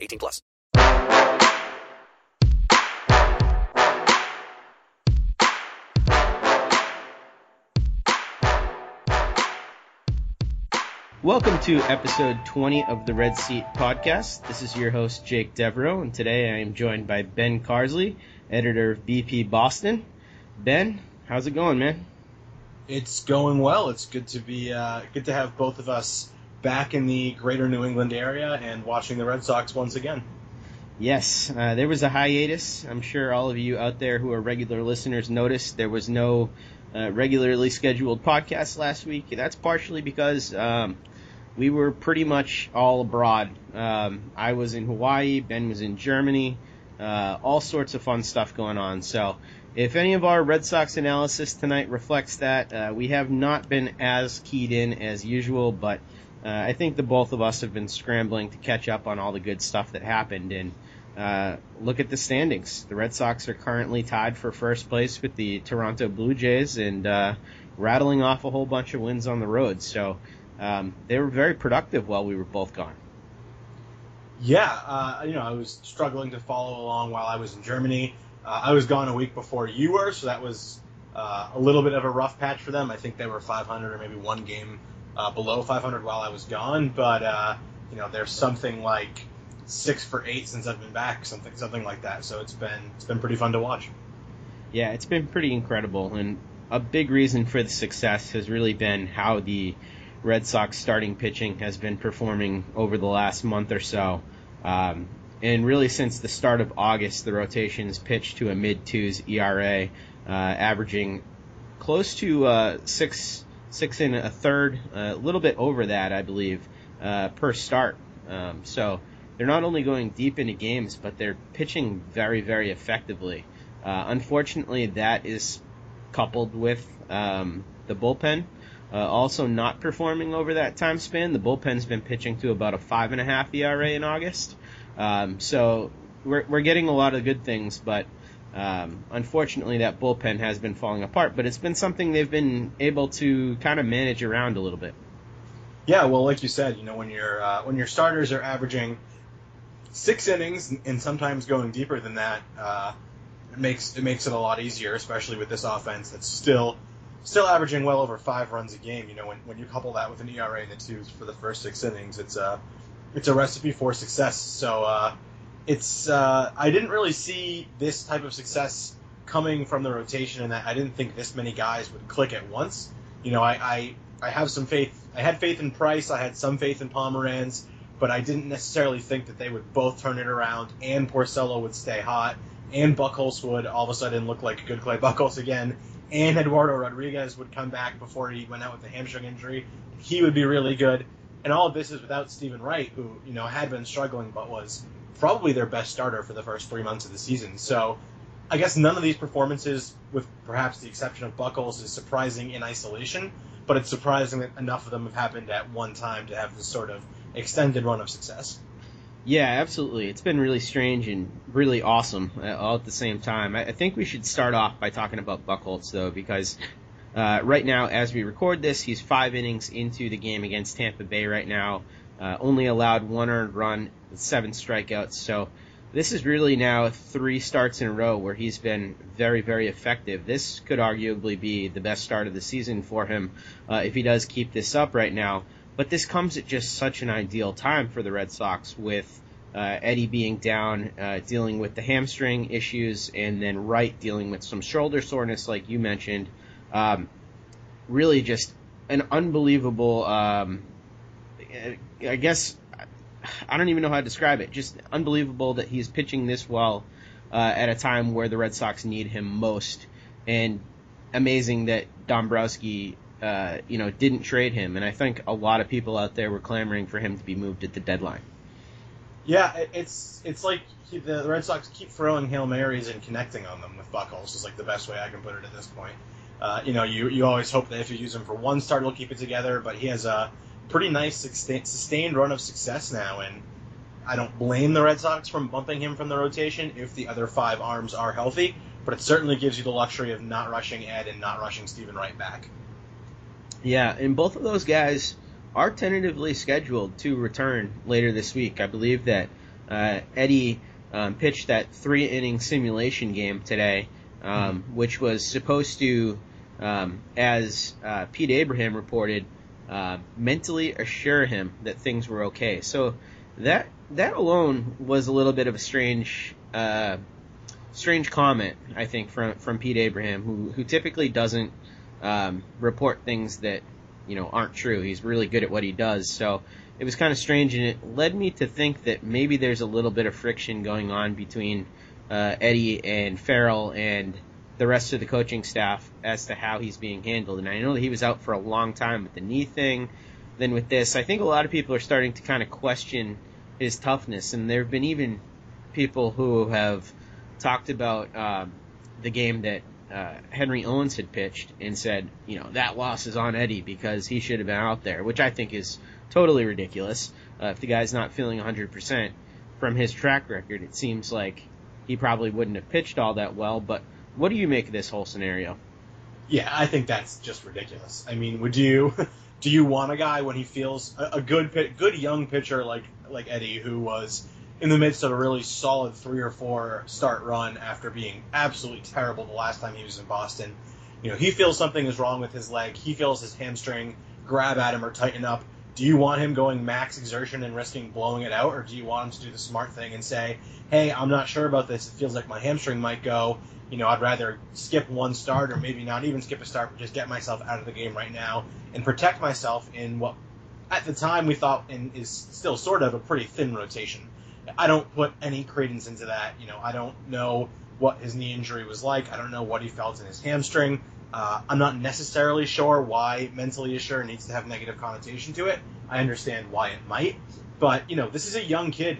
18 plus. Welcome to episode 20 of the Red Seat Podcast. This is your host, Jake Devereaux, and today I am joined by Ben Carsley, editor of BP Boston. Ben, how's it going, man? It's going well. It's good to be uh, good to have both of us back in the greater New England area and watching the Red Sox once again. Yes, uh, there was a hiatus. I'm sure all of you out there who are regular listeners noticed there was no uh, regularly scheduled podcast last week. That's partially because um, we were pretty much all abroad. Um, I was in Hawaii, Ben was in Germany, uh, all sorts of fun stuff going on. So, if any of our Red Sox analysis tonight reflects that, uh, we have not been as keyed in as usual, but uh, I think the both of us have been scrambling to catch up on all the good stuff that happened. And uh, look at the standings. The Red Sox are currently tied for first place with the Toronto Blue Jays and uh, rattling off a whole bunch of wins on the road. So um, they were very productive while we were both gone. Yeah, uh, you know, I was struggling to follow along while I was in Germany. Uh, I was gone a week before you were, so that was uh, a little bit of a rough patch for them. I think they were 500 or maybe one game uh, below 500 while I was gone, but uh, you know, there's something like six for eight since I've been back, something something like that. So it's been it's been pretty fun to watch. Yeah, it's been pretty incredible, and a big reason for the success has really been how the Red Sox starting pitching has been performing over the last month or so. Um, and really, since the start of August, the rotation rotations pitched to a mid twos ERA, uh, averaging close to uh, six six and a third, a little bit over that, I believe, uh, per start. Um, so they're not only going deep into games, but they're pitching very, very effectively. Uh, unfortunately, that is coupled with um, the bullpen. Uh, also not performing over that time span. The bullpen's been pitching to about a five and a half ERA in August. Um, so we're, we're getting a lot of good things, but um, unfortunately that bullpen has been falling apart. But it's been something they've been able to kind of manage around a little bit. Yeah, well, like you said, you know when your uh, when your starters are averaging six innings and sometimes going deeper than that, uh, it makes it makes it a lot easier, especially with this offense that's still still averaging well over five runs a game. You know, when, when you couple that with an ERA in the twos for the first six innings, it's a it's a recipe for success. So uh, it's uh, I didn't really see this type of success coming from the rotation, and I didn't think this many guys would click at once. You know, I, I I have some faith. I had faith in Price. I had some faith in Pomeranz. but I didn't necessarily think that they would both turn it around and Porcello would stay hot and Buchholz would all of a sudden look like a good Clay Buchholz again and Eduardo Rodriguez would come back before he went out with a hamstring injury. He would be really good. And all of this is without Stephen Wright, who, you know, had been struggling but was probably their best starter for the first three months of the season. So I guess none of these performances, with perhaps the exception of Buchholz, is surprising in isolation, but it's surprising that enough of them have happened at one time to have this sort of extended run of success. Yeah, absolutely. It's been really strange and really awesome uh, all at the same time. I, think we should start off by talking about Buchholz, though, because uh, right now, as we record this, he's five innings into the game against Tampa Bay right now. Uh, only allowed one earned run seven strikeouts. So this is really now three starts in a row where he's been very, very effective. This could arguably be the best start of the season for him uh, if he does keep this up right now. But this comes at just such an ideal time for the Red Sox with uh, Eddie being down, uh, dealing with the hamstring issues, and then Wright dealing with some shoulder soreness, like you mentioned. Um, really, just an unbelievable. Um, I guess I don't even know how to describe it. Just unbelievable that he's pitching this well uh, at a time where the Red Sox need him most, and amazing that Dombrowski uh, you know, didn't trade him, and I think a lot of people out there were clamoring for him to be moved at the deadline. Yeah, it's it's like he, the Red Sox keep throwing hail marys and connecting on them with Buchholz is like the best way I can put it at this point. Uh, you know, you you always hope that if you use him for one start, he'll keep it together, but he has a pretty nice sustained run of success now, and I don't blame the Red Sox from bumping him from the rotation if the other five arms are healthy, but it certainly gives you the luxury of not rushing Ed and not rushing Stephen Wright back. Yeah, and both of those guys are tentatively scheduled to return later this week. I believe that uh, Eddie um, pitched that three inning simulation game today, um, mm-hmm. which was supposed to, um, as uh, Pete Abraham reported, uh, mentally assure him that things were okay. So that that alone was a little bit of a strange uh, strange comment, I think, from from Pete Abraham, who who typically doesn't um, report things that you know aren't true. He's really good at what he does. So it was kind of strange, and it led me to think that maybe there's a little bit of friction going on between uh, Eddie and Farrell and the rest of the coaching staff as to how he's being handled. And I know that he was out for a long time with the knee thing. Then with this, I think a lot of people are starting to kind of question his toughness, and there have been even people who have talked about um, the game that uh, Henry Owens had pitched and said, you know, that loss is on Eddie because he should have been out there, which I think is totally ridiculous. Uh, if the guy's not feeling 100% from his track record, it seems like he probably wouldn't have pitched all that well. But what do you make of this whole scenario? Yeah, I think that's just ridiculous. I mean, would you do you want a guy when he feels a, a good good young pitcher like like Eddie who was in the midst of a really solid three or four start run after being absolutely terrible the last time he was in Boston. You know, he feels something is wrong with his leg. He feels his hamstring grab at him or tighten up. Do you want him going max exertion and risking blowing it out, or do you want him to do the smart thing and say, "Hey, I'm not sure about this. It feels like my hamstring might go. You know, I'd rather skip one start, or maybe not even skip a start, but just get myself out of the game right now and protect myself in what, at the time, we thought in, is still sort of a pretty thin rotation." I don't put any credence into that. You know, I don't know what his knee injury was like. I don't know what he felt in his hamstring. Uh, I'm not necessarily sure why mentally assure needs to have negative connotation to it. I understand why it might, but you know, this is a young kid.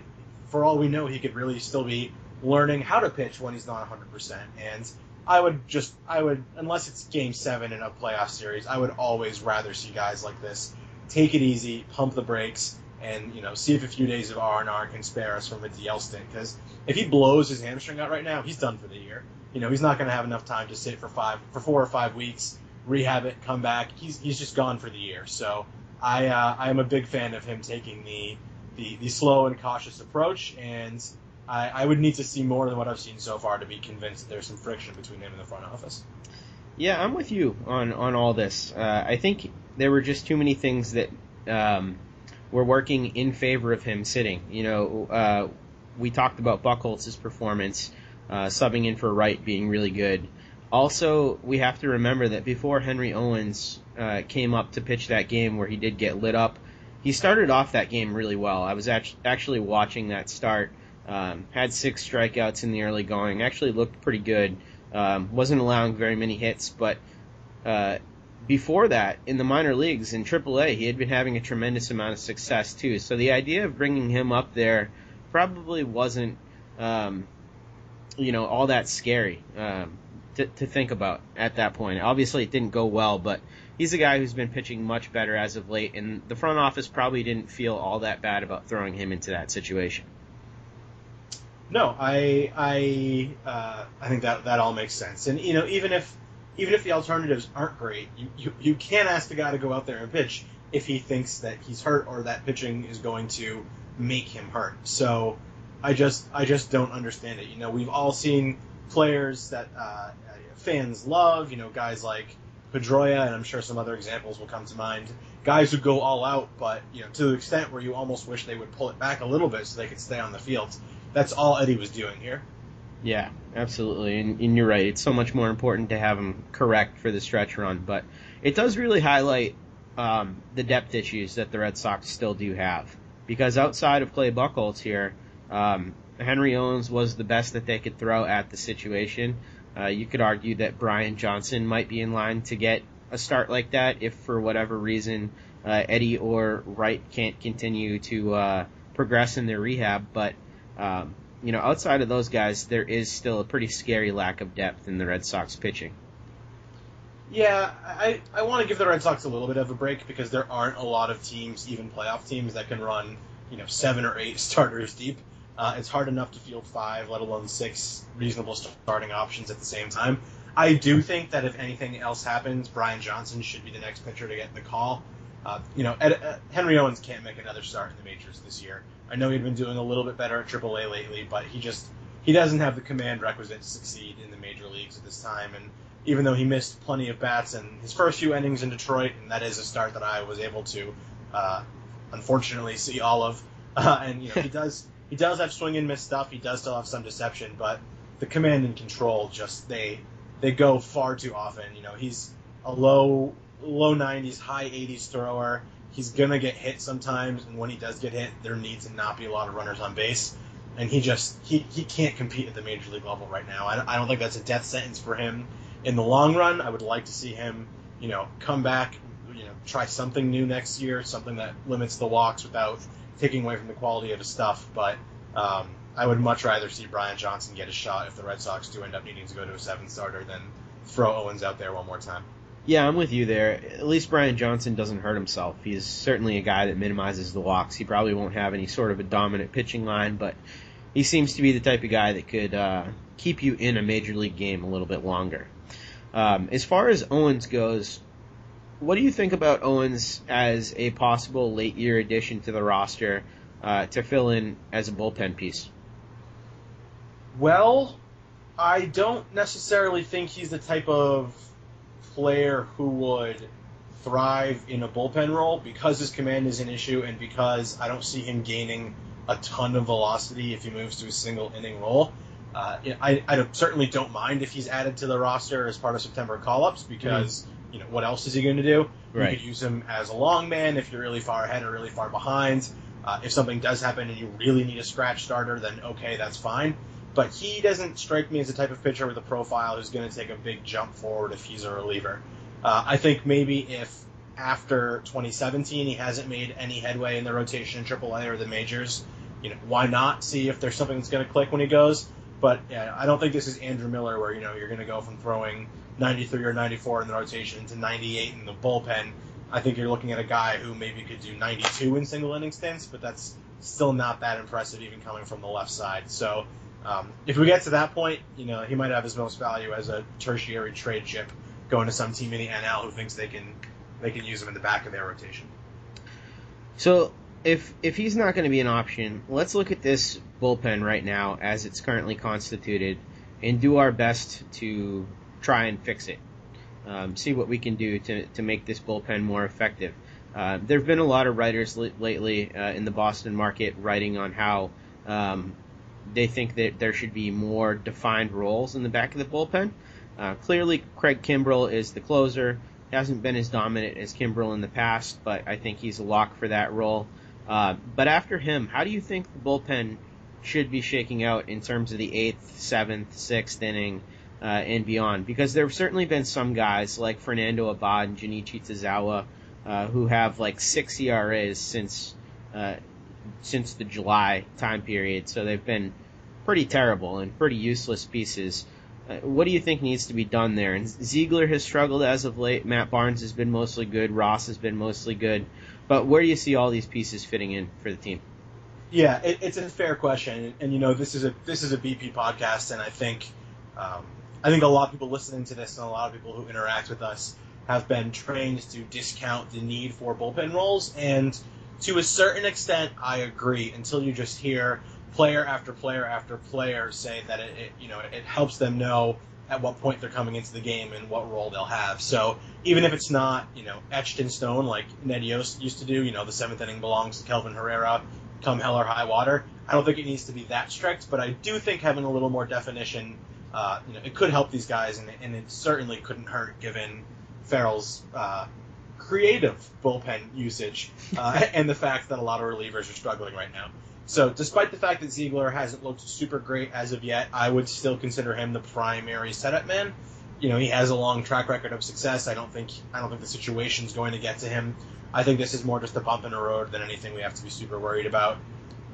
For all we know, he could really still be learning how to pitch when he's not 100%. And I would just, I would, unless it's Game Seven in a playoff series, I would always rather see guys like this take it easy, pump the brakes, and you know see if a few days of R and R can spare us from a DL stint. Because if he blows his hamstring out right now, he's done for the year. You know he's not going to have enough time to sit for five for four or five weeks, rehab it, come back. He's he's just gone for the year. So I uh, I am a big fan of him taking the the, the slow and cautious approach, and I, I would need to see more than what I've seen so far to be convinced that there's some friction between him and the front office. Yeah, I'm with you on on all this. Uh, I think there were just too many things that um, were working in favor of him sitting. You know, uh, we talked about Buchholz's performance, uh, subbing in for Wright being really good. Also, we have to remember that before Henry Owens uh, came up to pitch that game where he did get lit up, he started off that game really well. I was act- actually watching that start. Um, had six strikeouts in the early going. Actually looked pretty good. Um, wasn't allowing very many hits, but uh, before that, in the minor leagues in AAA, he had been having a tremendous amount of success too. So the idea of bringing him up there probably wasn't, um, you know, all that scary um, to, to think about at that point. Obviously, it didn't go well, but he's a guy who's been pitching much better as of late, and the front office probably didn't feel all that bad about throwing him into that situation. No, I I uh, I think that that all makes sense. And you know, even if even if the alternatives aren't great, you, you, you can't ask the guy to go out there and pitch if he thinks that he's hurt or that pitching is going to make him hurt. So I just I just don't understand it. You know, we've all seen players that uh, fans love. You know, guys like Pedroia, and I'm sure some other examples will come to mind. Guys who go all out, but you know, to the extent where you almost wish they would pull it back a little bit so they could stay on the field. That's all Eddie was doing here. Yeah, absolutely, and, and, you're right. It's so much more important to have him correct for the stretch run, but it does really highlight um, the depth issues that the Red Sox still do have. Because outside of Clay Buchholz here, um, Henry Owens was the best that they could throw at the situation. Uh, you could argue that Brian Johnson might be in line to get a start like that if, for whatever reason, uh, Eddie or Wright can't continue to uh, progress in their rehab, but um, you know, outside of those guys, there is still a pretty scary lack of depth in the Red Sox pitching. Yeah, I, I want to give the Red Sox a little bit of a break because there aren't a lot of teams, even playoff teams, that can run, you know, seven or eight starters deep. Uh, it's hard enough to field five, let alone six reasonable starting options at the same time. I do think that if anything else happens, Brian Johnson should be the next pitcher to get the call. Uh, you know, Ed, uh, Henry Owens can't make another start in the majors this year. I know he'd been doing a little bit better at AAA lately, but he just he doesn't have the command requisite to succeed in the major leagues at this time. And even though he missed plenty of bats in his first few innings in Detroit, and that is a start that I was able to uh, unfortunately see all of, uh, and you know he does he does have swing and miss stuff. He does still have some deception, but the command and control just they they go far too often. You know he's a low low 90s, high 80s thrower he's gonna get hit sometimes, and when he does get hit, there needs to not be a lot of runners on base. And he just he, he can't compete at the major league level right now. I, I don't think that's a death sentence for him in the long run. I would like to see him, you know, come back, you know, try something new next year, something that limits the walks without taking away from the quality of his stuff. But um, I would much rather see Brian Johnson get a shot if the Red Sox do end up needing to go to a seven starter than throw Owens out there one more time. Yeah, I'm with you there. At least Brian Johnson doesn't hurt himself. He's certainly a guy that minimizes the walks. He probably won't have any sort of a dominant pitching line, but he seems to be the type of guy that could uh, keep you in a major league game a little bit longer. Um, as far as Owens goes, what do you think about Owens as a possible late year addition to the roster uh, to fill in as a bullpen piece? Well, I don't necessarily think he's the type of player who would thrive in a bullpen role because his command is an issue and because I don't see him gaining a ton of velocity if he moves to a single inning role. Uh, I, I certainly don't mind if he's added to the roster as part of September call ups because, mm-hmm. you know, what else is he going to do? Right. You could use him as a long man if you're really far ahead or really far behind. Uh, if something does happen and you really need a scratch starter, then okay, that's fine but he doesn't strike me as the type of pitcher with a profile who's going to take a big jump forward if he's a reliever. Uh, I think maybe if after 2017 he hasn't made any headway in the rotation in AAA or the majors, you know, why not see if there's something that's going to click when he goes? But yeah, I don't think this is Andrew Miller where you know you're going to go from throwing 93 or 94 in the rotation to 98 in the bullpen. I think you're looking at a guy who maybe could do 92 in single inning stints, but that's still not that impressive even coming from the left side. So um, if we get to that point, you know, he might have his most value as a tertiary trade chip going to some team in the NL who thinks they can they can use him in the back of their rotation. So if if he's not going to be an option, let's look at this bullpen right now as it's currently constituted and do our best to try and fix it. Um, see what we can do to, to make this bullpen more effective. Uh, there have been a lot of writers li- lately uh, in the Boston market writing on how um, they think that there should be more defined roles in the back of the bullpen. Uh, clearly, Craig Kimbrel is the closer. hasn't been as dominant as Kimbrel in the past, but I think he's a lock for that role. Uh, but after him, how do you think the bullpen should be shaking out in terms of the eighth, seventh, sixth inning uh, and beyond? Because there have certainly been some guys like Fernando Abad and Junichi Tazawa uh, who have like six ERAs since uh, since the July time period, so they've been pretty terrible and pretty useless pieces. Uh, what do you think needs to be done there? And Ziegler has struggled as of late. Matt Barnes has been mostly good. Ross has been mostly good. But where do you see all these pieces fitting in for the team? Yeah, it, it's a fair question, and, you know this is a this is a BP podcast, and I think um, I think a lot of people listening to this and a lot of people who interact with us have been trained to discount the need for bullpen roles, and to a certain extent, I agree. Until you just hear player after player after player say that it, it you know it helps them know at what point they're coming into the game and what role they'll have. So even if it's not, you know, etched in stone like Ned Yost used to do, you know, the seventh inning belongs to Kelvin Herrera, come hell or high water. I don't think it needs to be that strict, but I do think having a little more definition, uh, you know, it could help these guys, and, and it certainly couldn't hurt given Farrell's uh, creative bullpen usage uh, and the fact that a lot of relievers are struggling right now. So, despite the fact that Ziegler hasn't looked super great as of yet, I would still consider him the primary setup man. You know, he has a long track record of success. I don't think I don't think the situation's going to get to him. I think this is more just a bump in the road than anything we have to be super worried about.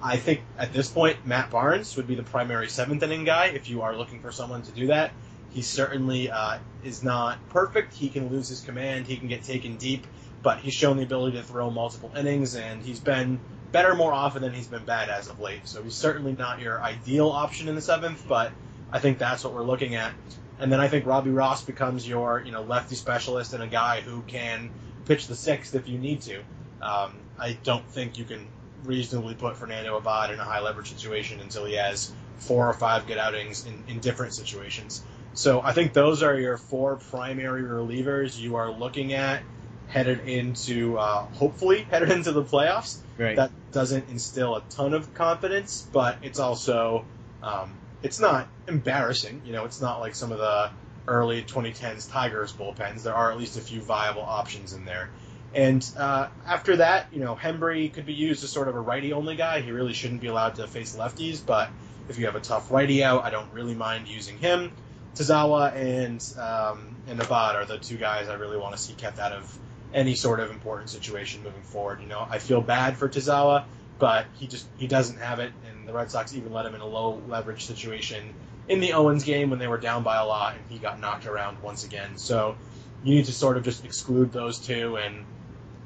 I think at this point, Matt Barnes would be the primary seventh inning guy if you are looking for someone to do that. He certainly uh, is not perfect. He can lose his command. He can get taken deep, but he's shown the ability to throw multiple innings, and he's been better more often than he's been bad as of late. So he's certainly not your ideal option in the seventh, but I think that's what we're looking at. And then I think Robbie Ross becomes your you know lefty specialist and a guy who can pitch the sixth if you need to. Um, I don't think you can reasonably put Fernando Abad in a high leverage situation until he has four or five good outings in, in different situations. So I think those are your four primary relievers you are looking at headed into uh, hopefully headed into the playoffs. Right. That doesn't instill a ton of confidence, but it's also um, it's not embarrassing. You know, it's not like some of the early 2010s Tigers bullpens. There are at least a few viable options in there. And uh, after that, you know, Hembree could be used as sort of a righty only guy. He really shouldn't be allowed to face lefties, but if you have a tough righty out, I don't really mind using him. Tazawa and um, and Abad are the two guys I really want to see kept out of any sort of important situation moving forward. You know, I feel bad for Tazawa, but he just he doesn't have it, and the Red Sox even let him in a low leverage situation in the Owens game when they were down by a lot, and he got knocked around once again. So you need to sort of just exclude those two, and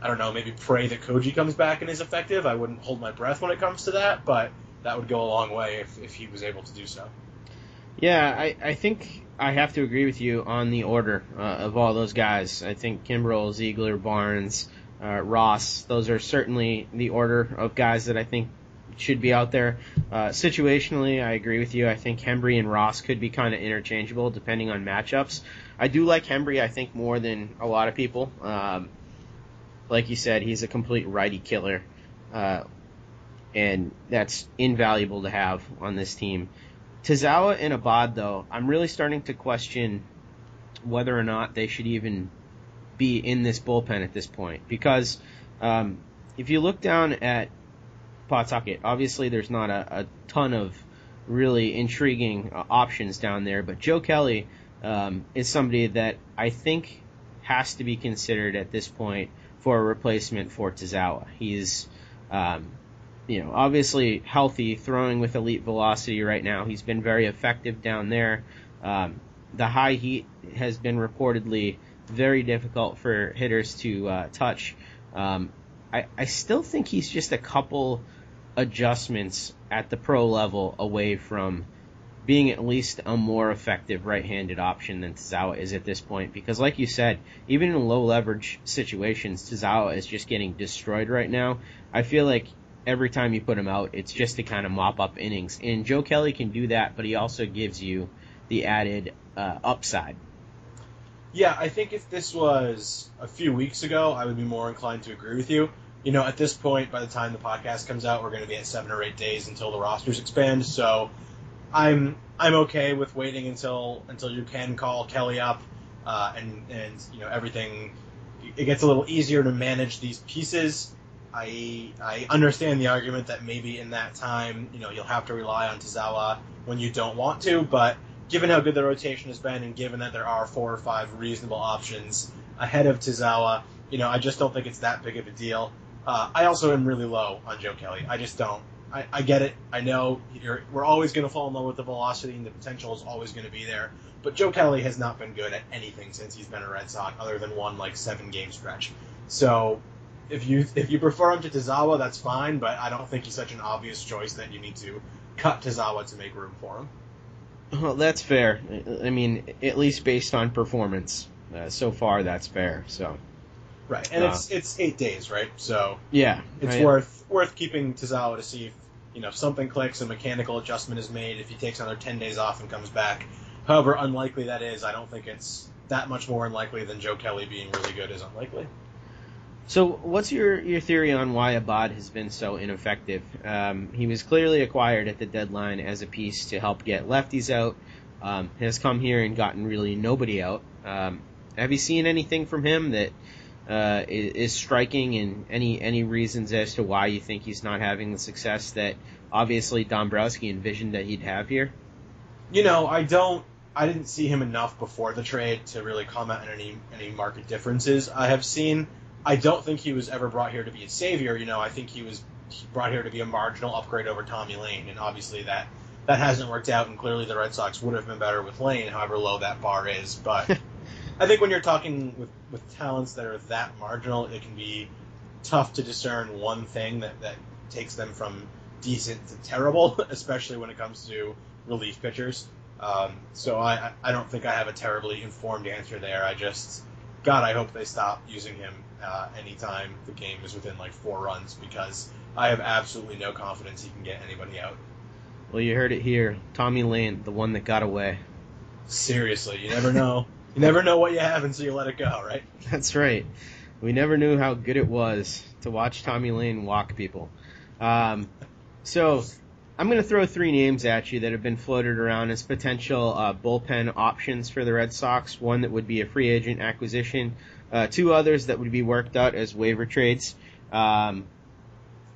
I don't know, maybe pray that Koji comes back and is effective. I wouldn't hold my breath when it comes to that, but that would go a long way if, if he was able to do so. Yeah, I, I think I have to agree with you on the order uh, of all those guys. I think Kimbrel, Ziegler, Barnes, uh, Ross, those are certainly the order of guys that I think should be out there. Uh, situationally, I agree with you. I think Hembree and Ross could be kind of interchangeable depending on matchups. I do like Hembree, I think, more than a lot of people. Um, like you said, he's a complete righty killer. Uh, and that's invaluable to have on this team. Tazawa and Abad, though, I'm really starting to question whether or not they should even be in this bullpen at this point. Because um, if you look down at Pawtucket, obviously there's not a, a ton of really intriguing uh, options down there, but Joe Kelly um, is somebody that I think has to be considered at this point for a replacement for Tazawa. He's um, you know, obviously healthy, throwing with elite velocity right now. He's been very effective down there. Um, the high heat has been reportedly very difficult for hitters to uh, touch. Um, I, I still think he's just a couple adjustments at the pro level away from being at least a more effective right-handed option than Tazawa is at this point. Because, like you said, even in low leverage situations, Tazawa is just getting destroyed right now. I feel like every time you put him out, it's just to kind of mop up innings. And Joe Kelly can do that, but he also gives you the added uh, upside. Yeah, I think if this was a few weeks ago, I would be more inclined to agree with you. You know, at this point, by the time the podcast comes out, we're going to be at seven or eight days until the rosters expand. So, I'm I'm okay with waiting until until you can call Kelly up uh, and and you know everything. It gets a little easier to manage these pieces. I I understand the argument that maybe in that time, you know, you'll have to rely on Tazawa when you don't want to, but given how good the rotation has been, and given that there are four or five reasonable options ahead of Tazawa, you know, I just don't think it's that big of a deal. Uh, I also am really low on Joe Kelly. I just don't. I, I get it. I know we're always going to fall in love with the velocity, and the potential is always going to be there. But Joe Kelly has not been good at anything since he's been a Red Sox, other than one like seven game stretch. So if you if you prefer him to Tazawa, that's fine. But I don't think he's such an obvious choice that you need to cut Tazawa to make room for him. Well, that's fair. I mean, at least based on performance, uh, so far that's fair. So. Right, and uh, it's it's eight days, right? So yeah, it's I, worth worth keeping Tazawa to see if you know something clicks, a mechanical adjustment is made. If he takes another ten days off and comes back, however unlikely that is, I don't think it's that much more unlikely than Joe Kelly being really good is unlikely. So, what's your, your theory on why Abad has been so ineffective? Um, he was clearly acquired at the deadline as a piece to help get lefties out. Um, has come here and gotten really nobody out. Um, have you seen anything from him that uh, is, striking, and any any reasons as to why you think he's not having the success that obviously Dombrowski envisioned that he'd have here? You know, I don't. I didn't see him enough before the trade to really comment on any any market differences I have seen. I don't think he was ever brought here to be a savior. You know, I think he was brought here to be a marginal upgrade over Tommy Layne, and obviously that that hasn't worked out. And clearly, the Red Sox would have been better with Layne, however low that bar is. But I think when you're talking with with talents that are that marginal, it can be tough to discern one thing that that takes them from decent to terrible, especially when it comes to relief pitchers. Um, so I, I don't think I have a terribly informed answer there. I just, God, I hope they stop using him uh, anytime the game is within like four runs because I have absolutely no confidence he can get anybody out. Well, you heard it here. Tommy Layne, the one that got away. Seriously, you never know. you never know what you have until you let it go, right? That's right. We never knew how good it was to watch Tommy Layne walk people. Um, so I'm going to throw three names at you that have been floated around as potential uh, bullpen options for the Red Sox. One that would be a free agent acquisition, uh, two others that would be worked out as waiver trades. Um,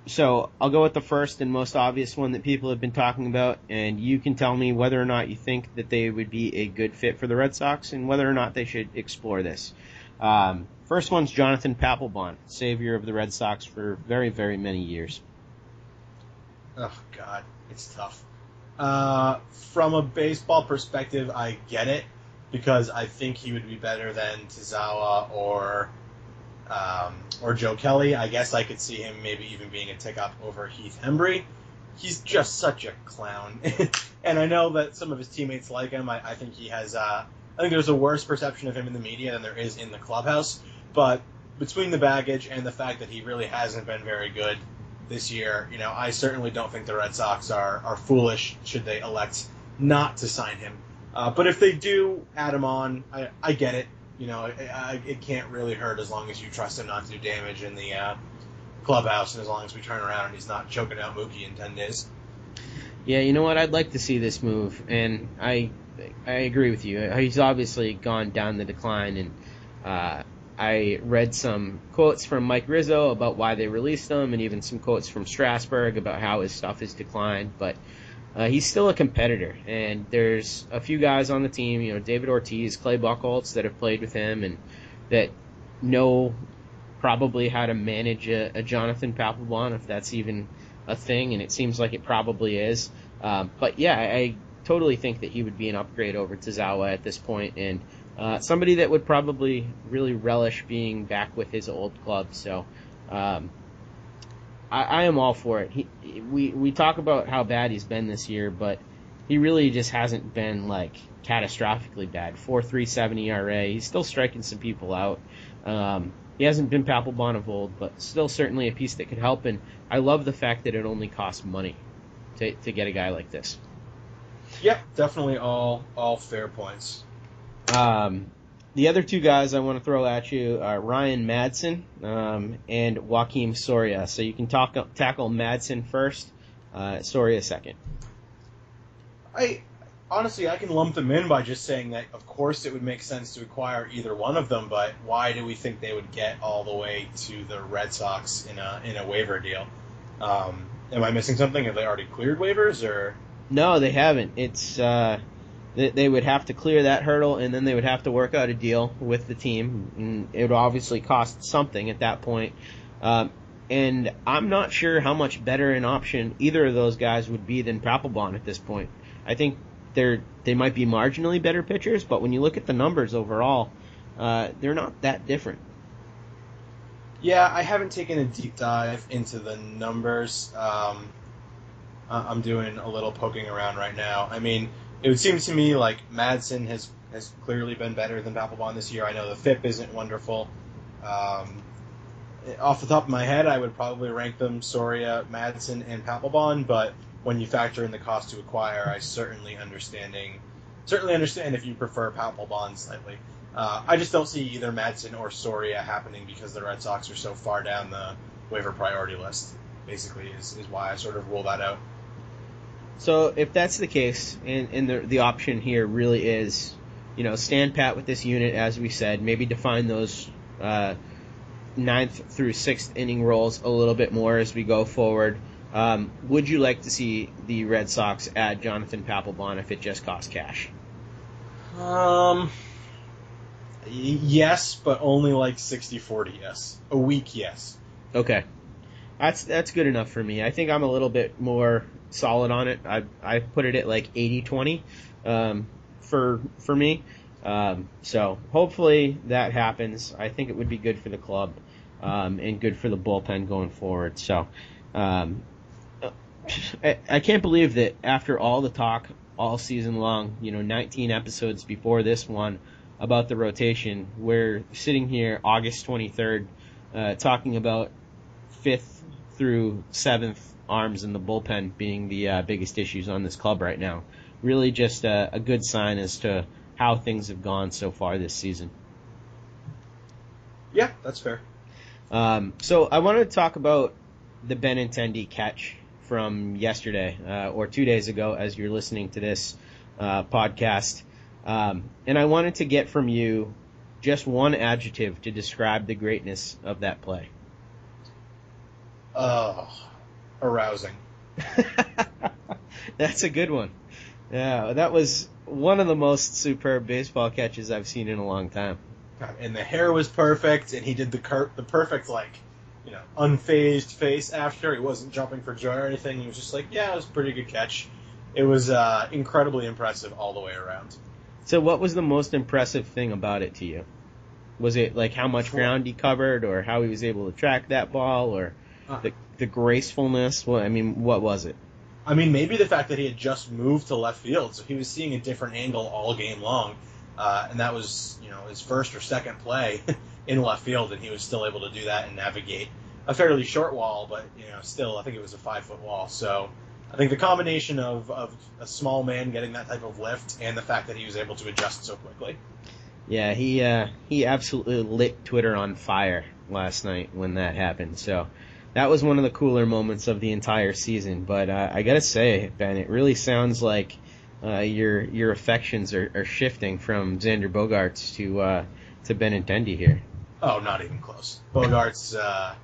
so I'll go with the first and most obvious one that people have been talking about, and you can tell me whether or not you think that they would be a good fit for the Red Sox and whether or not they should explore this. Um, first one's Jonathan Papelbon, savior of the Red Sox for very, very many years. Oh God, it's tough. Uh, from a baseball perspective, I get it because I think he would be better than Tazawa or um, or Joe Kelly. I guess I could see him maybe even being a tick up over Heath Hembree. He's just such a clown, and I know that some of his teammates like him. I, I think he has. Uh, I think there's a worse perception of him in the media than there is in the clubhouse. But between the baggage and the fact that he really hasn't been very good this year, you know, I certainly don't think the Red Sox are are foolish should they elect not to sign him. Uh, but if they do add him on, I, I get it. You know, it, it, can't really hurt as long as you trust him not to do damage in the uh, clubhouse, and as long as we turn around and he's not choking out Mookie in ten days. Yeah, you know what? I'd like to see this move, and I I agree with you. He's obviously gone down the decline, and uh, I read some quotes from Mike Rizzo about why they released him, and even some quotes from Strasburg about how his stuff has declined. But uh, he's still a competitor, and there's a few guys on the team, you know, David Ortiz, Clay Buchholz, that have played with him and that know probably how to manage a, a Jonathan Papelbon, if that's even a thing, and it seems like it probably is. Um, but yeah, I totally think that he would be an upgrade over Tazawa at this point, and uh, somebody that would probably really relish being back with his old club. So um, I, I am all for it. He, we we talk about how bad he's been this year, but he really just hasn't been like catastrophically bad. Four three seven ERA. He's still striking some people out. Um, he hasn't been Papelbon of old, but still certainly a piece that could help. And I love the fact that it only costs money to to get a guy like this. Yep, definitely all all fair points. Um, the other two guys I want to throw at you are Ryan Madson um, and Joakim Soria. So you can talk, tackle Madson first, uh, Soria second. I honestly, I can lump them in by just saying that, of course, it would make sense to acquire either one of them, but why do we think they would get all the way to the Red Sox in a in a waiver deal? Um, am I missing something? Have they already cleared waivers, or No, they haven't. It's uh, they, would have to clear that hurdle, and then they would have to work out a deal with the team. And it would obviously cost something at that point. Um, and I'm not sure how much better an option either of those guys would be than Papelbon at this point. I think they're they might be marginally better pitchers, but when you look at the numbers overall, uh, they're not that different. Yeah, I haven't taken a deep dive into the numbers. Um, I'm doing a little poking around right now. I mean, it would seem to me like Madson has has clearly been better than Papelbon this year. I know the FIP isn't wonderful. Um, off the top of my head, I would probably rank them Soria, Madson, and Papelbon. But when you factor in the cost to acquire, I certainly understanding certainly understand if you prefer Papelbon slightly. Uh, I just don't see either Madson or Soria happening because the Red Sox are so far down the waiver priority list. Basically, is, is why I sort of rule that out. So if that's the case, and, and the the option here really is, you know, stand pat with this unit as we said, maybe define those uh, ninth through sixth inning roles a little bit more as we go forward. Um, would you like to see the Red Sox add Jonathan Papelbon if it just costs cash? Um, yes, but only like 60-40 yes. A week, yes. Okay, that's that's good enough for me. I think I'm a little bit more solid on it. I I put it at like 80-20 um, for for me. Um, so hopefully that happens. I think it would be good for the club um, and good for the bullpen going forward. So um, I, I can't believe that after all the talk all season long, you know, 19 episodes before this one about the rotation, we're sitting here August 23rd uh, talking about fifth through seventh arms in the bullpen being the uh, biggest issues on this club right now. Really, just a, a good sign as to how things have gone so far this season. Yeah, that's fair. Um, so I wanted to talk about the Benintendi catch from yesterday uh, or two days ago, as you're listening to this uh, podcast, um, and I wanted to get from you just one adjective to describe the greatness of that play. Oh, arousing. That's a good one. Yeah, that was one of the most superb baseball catches I've seen in a long time. And the hair was perfect, and he did the cur- the perfect like, you know, unfazed face after. He wasn't jumping for joy or anything. He was just like, yeah, it was a pretty good catch. It was uh, incredibly impressive all the way around. So, what was the most impressive thing about it to you? Was it like how much ground he covered, or how he was able to track that ball, or. The the gracefulness? What I mean, what was it? I mean, maybe the fact that he had just moved to left field, so he was seeing a different angle all game long, uh, and that was, you know, his first or second play in left field, and he was still able to do that and navigate a fairly short wall, but you know, still, I think it was a five foot wall. So, I think the combination of, of a small man getting that type of lift and the fact that he was able to adjust so quickly. Yeah, he uh, he absolutely lit Twitter on fire last night when that happened. So that was one of the cooler moments of the entire season. But uh, I gotta say, Ben, it really sounds like uh, your your affections are, are shifting from Xander Bogaerts to uh, to Benintendi here. Oh, not even close. Bogaerts, uh,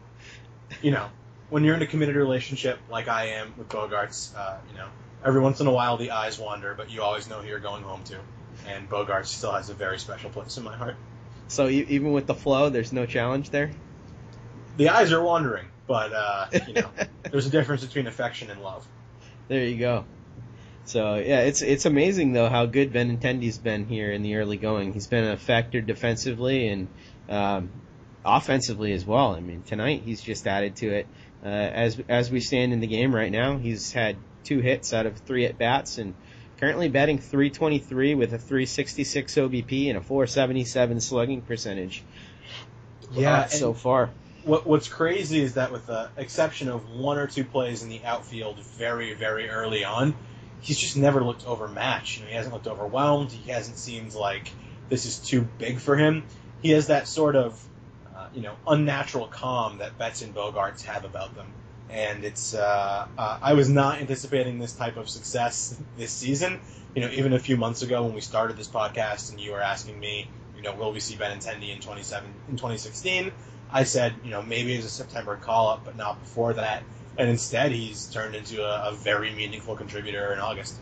you know, when you're in a committed relationship like I am with Bogaerts, uh, you know, every once in a while the eyes wander, but you always know who you're going home to. And Bogaerts still has a very special place in my heart. So even with the flow, there's no challenge there. The eyes are wandering, but uh, you know, there's a difference between affection and love. There you go. So yeah, it's it's amazing though how good Benintendi's been here in the early going. He's been a factor defensively and um, offensively as well. I mean, tonight he's just added to it. Uh, as as we stand in the game right now, he's had two hits out of three at bats and currently batting 323 with a 366 OBP and a 477 slugging percentage. Yeah, so far. What What's crazy is that with the exception of one or two plays in the outfield very, very early on, he's just never looked overmatched. You know, he hasn't looked overwhelmed. He hasn't seemed like this is too big for him. He has that sort of, uh, you know, unnatural calm that Betts and Bogaerts have about them. and it's uh, uh, I was not anticipating this type of success this season. You know, even a few months ago when we started this podcast, and you were asking me, you know, will we see Benintendi in 27 in 2016? I said, you know, maybe it's a September call up, but not before that. And instead, he's turned into a, a very meaningful contributor in August.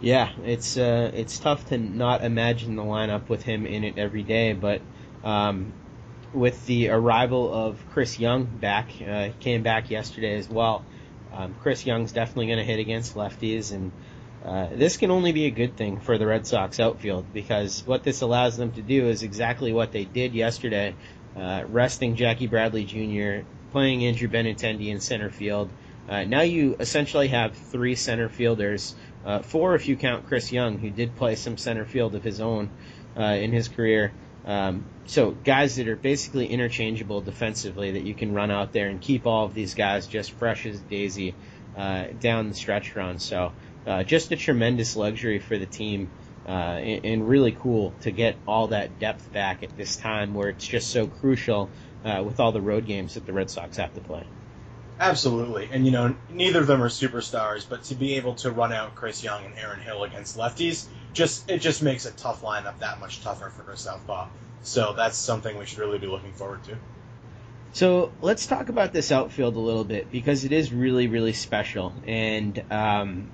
Yeah, it's uh, it's tough to not imagine the lineup with him in it every day, but um, with the arrival of Chris Young back, uh, he came back yesterday as well. Um, Chris Young's definitely going to hit against lefties, and uh, this can only be a good thing for the Red Sox outfield because what this allows them to do is exactly what they did yesterday, uh, resting Jackie Bradley Jr., playing Andrew Benintendi in center field. Uh, now you essentially have three center fielders, uh, four if you count Chris Young, who did play some center field of his own uh, in his career. Um, so guys that are basically interchangeable defensively that you can run out there and keep all of these guys just fresh as daisy uh, down the stretch run. So uh, just a tremendous luxury for the team. Uh, and, and, really cool to get all that depth back at this time where it's just so crucial uh, with all the road games that the Red Sox have to play. Absolutely, and you know neither of them are superstars, but to be able to run out Chris Young and Aaron Hill against lefties, just it just makes a tough lineup that much tougher for southpaw. So that's something we should really be looking forward to. So let's talk about this outfield a little bit because it is really really special. And um,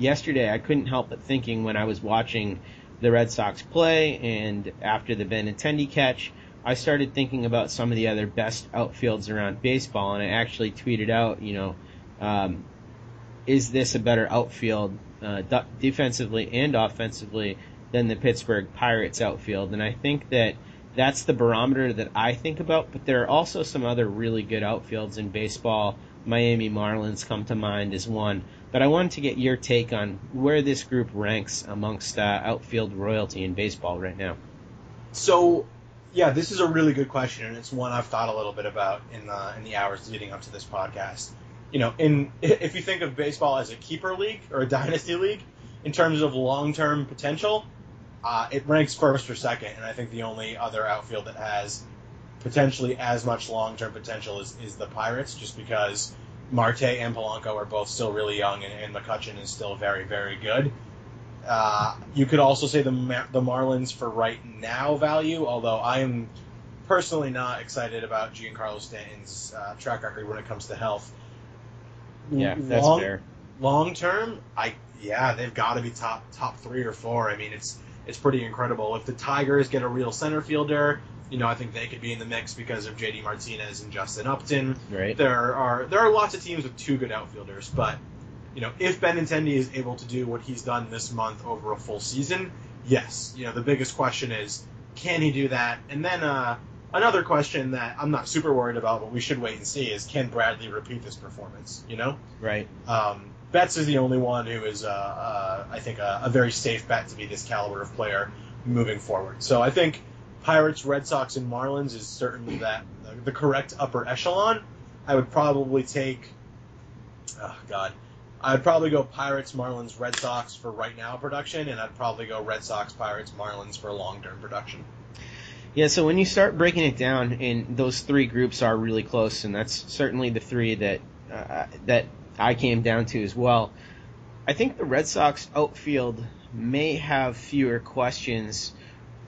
yesterday I couldn't help but thinking when I was watching the Red Sox play and after the Benintendi catch I started thinking about some of the other best outfields around baseball, and I actually tweeted out, you know, um, is this a better outfield uh, defensively and offensively than the Pittsburgh Pirates outfield? And I think that that's the barometer that I think about, but there are also some other really good outfields in baseball. Miami Marlins come to mind as one. But I wanted to get your take on where this group ranks amongst uh, outfield royalty in baseball right now. So yeah, this is a really good question, and it's one I've thought a little bit about in the in the hours leading up to this podcast. You know, in if you think of baseball as a keeper league or a dynasty league, in terms of long term potential, uh, it ranks first or second, and I think the only other outfield that has potentially as much long term potential is, is the Pirates, just because Marte and Polanco are both still really young, and, and McCutchen is still very, very good. Uh, you could also say the the Marlins for right now value, although I am personally not excited about Giancarlo Stanton's uh, track record when it comes to health. Yeah, that's long, fair. Long term, I yeah, they've got to be top top three or four. I mean, it's it's pretty incredible. If the Tigers get a real center fielder, you know, I think they could be in the mix because of JD Martinez and Justin Upton. Right. There are there are lots of teams with two good outfielders, but you know, if Ben Benintendi is able to do what he's done this month over a full season, yes. You know, the biggest question is, can he do that? And then uh, another question that I'm not super worried about, but we should wait and see is, can Bradley repeat this performance? You know, right? Um, Betts is the only one who is, uh, uh, I think, a, a very safe bet to be this caliber of player moving forward. So I think Pirates, Red Sox, and Marlins is certainly that the, the correct upper echelon. I would probably take, oh God, I'd probably go Pirates, Marlins, Red Sox for right now production, and I'd probably go Red Sox, Pirates, Marlins for long term production. Yeah, so when you start breaking it down, and those three groups are really close, and that's certainly the three that uh, that I came down to as well. I think the Red Sox outfield may have fewer questions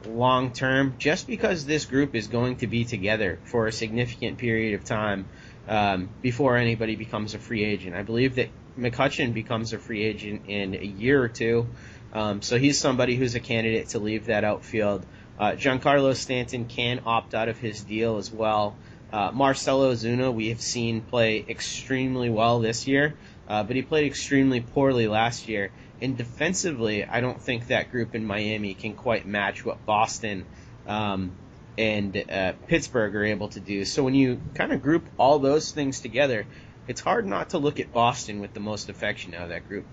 long term, just because this group is going to be together for a significant period of time um, before anybody becomes a free agent. I believe that McCutchen becomes a free agent in a year or two. Um, so he's somebody who's a candidate to leave that outfield. Uh, Giancarlo Stanton can opt out of his deal as well. Uh, Marcell Ozuna, we have seen play extremely well this year, uh, but he played extremely poorly last year. And defensively, I don't think that group in Miami can quite match what Boston um, and uh, Pittsburgh are able to do. So when you kind of group all those things together, it's hard not to look at Boston with the most affection out of that group.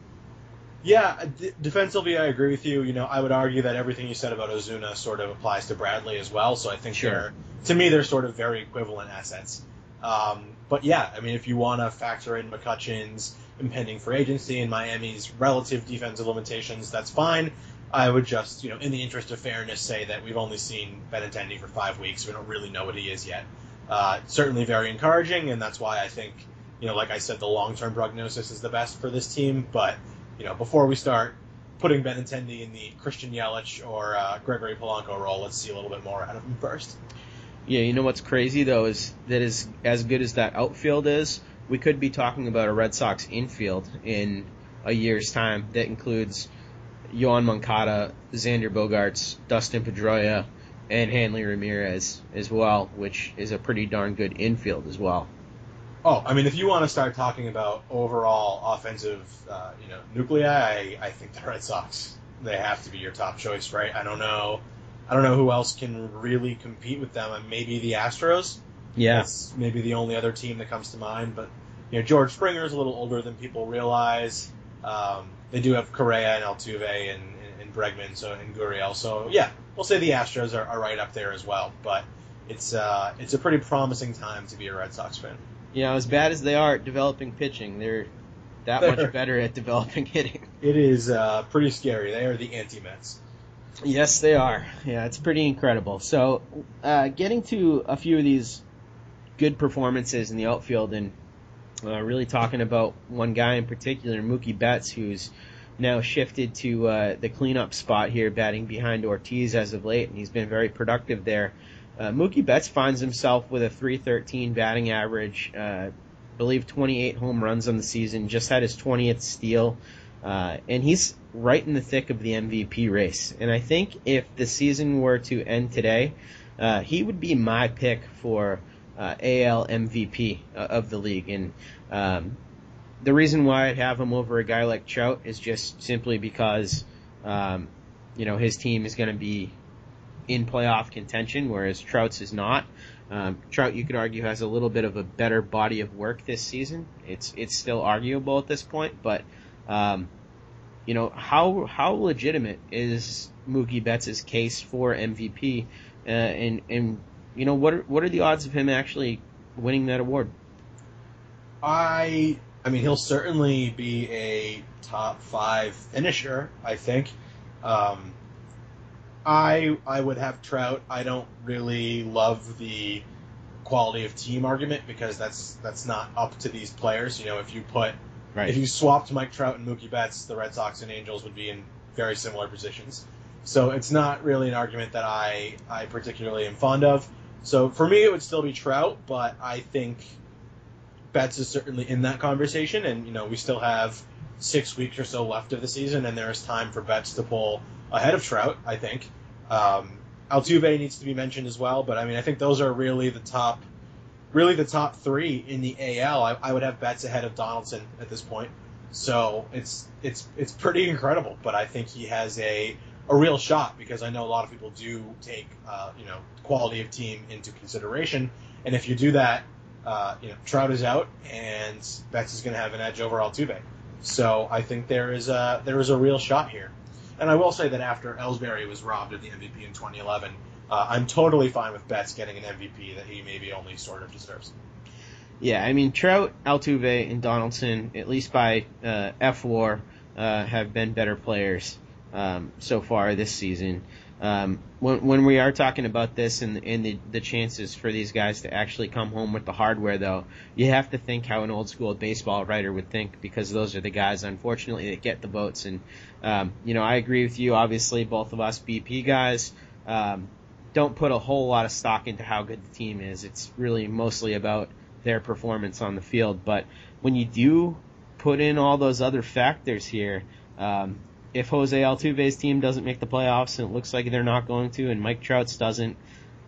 Yeah, d- defensively, I agree with you. You know, I would argue that everything you said about Ozuna sort of applies to Bradley as well. So I think sure. they're, to me, they're sort of very equivalent assets. Um, but yeah, I mean, if you want to factor in McCutchen's impending free agency and Miami's relative defensive limitations, that's fine. I would just, you know, in the interest of fairness, say that we've only seen Benintendi for five weeks. We don't really know what he is yet. Uh, certainly very encouraging, and that's why I think you know, like I said, the long term prognosis is the best for this team. But you know, before we start putting Benintendi in the Christian Yelich or uh, Gregory Polanco role, let's see a little bit more out of him first. Yeah, you know what's crazy though is that is as good as that outfield is, we could be talking about a Red Sox infield in a year's time that includes Yoan Moncada, Xander Bogaerts, Dustin Pedroia, and Hanley Ramirez as well, which is a pretty darn good infield as well. Oh, I mean, if you want to start talking about overall offensive, uh, you know, nuclei, I, I think the Red Sox they have to be your top choice, right? I don't know, I don't know who else can really compete with them. And Maybe the Astros. Yeah, That's maybe the only other team that comes to mind. But you know, George Springer is a little older than people realize. Um, they do have Correa and Altuve and, and, and Bregman, so and Gurriel. So yeah, we'll say the Astros are, are right up there as well. But it's uh, it's a pretty promising time to be a Red Sox fan. you know, as bad as they are at developing pitching, they're that much better at developing hitting. It is uh, pretty scary. They are the anti Mets. Yes, they are. Yeah, it's pretty incredible. So, uh, getting to a few of these good performances in the outfield, and uh, really talking about one guy in particular, Mookie Betts, who's now shifted to uh, the cleanup spot here, batting behind Ortiz as of late, and he's been very productive there. Uh, Mookie Betts finds himself with a 313 batting average, uh, believe 28 home runs on the season, just had his 20th steal, uh, and he's right in the thick of the MVP race. And I think if the season were to end today, uh, he would be my pick for uh, AL MVP uh, of the league. And um, the reason why I'd have him over a guy like Trout is just simply because, um, you know, his team is going to be in playoff contention, whereas Trout's is not. Um, Trout, you could argue, has a little bit of a better body of work this season. It's it's still arguable at this point, but um, you know how how legitimate is Mookie Betts' case for MVP, uh, and and you know what are what are the odds of him actually winning that award? I I mean he'll certainly be a top five finisher. I think. Um, I I would have Trout. I don't really love the quality of team argument because that's that's not up to these players. You know, if you put Right. if you swapped Mike Trout and Mookie Betts, the Red Sox and Angels would be in very similar positions. So it's not really an argument that I I particularly am fond of. So for me, it would still be Trout, but I think Betts is certainly in that conversation, and you know we still have six weeks or so left of the season, and there is time for Betts to pull ahead of Trout. I think um, Altuve needs to be mentioned as well, but I mean I think those are really the top, really the top three in the AL. I, I would have Betts ahead of Donaldson at this point, so it's it's it's pretty incredible. But I think he has a a real shot because I know a lot of people do take uh, you know quality of team into consideration, and if you do that, uh, you know Trout is out and Betts is going to have an edge over Altuve. So I think there is a there is a real shot here, and I will say that after Ellsbury was robbed of the MVP in 2011, uh, I'm totally fine with Betts getting an MVP that he maybe only sort of deserves. Yeah, I mean Trout, Altuve, and Donaldson, at least by uh, F WAR, uh, have been better players um, so far this season. Um, when, when we are talking about this and, and the, the chances for these guys to actually come home with the hardware, though, you have to think how an old school baseball writer would think because those are the guys, unfortunately, that get the votes. And, um, you know, I agree with you. Obviously, both of us BP guys um, don't put a whole lot of stock into how good the team is. It's really mostly about their performance on the field. But when you do put in all those other factors here, um, if Jose Altuve's team doesn't make the playoffs, and it looks like they're not going to, and Mike Trout's doesn't,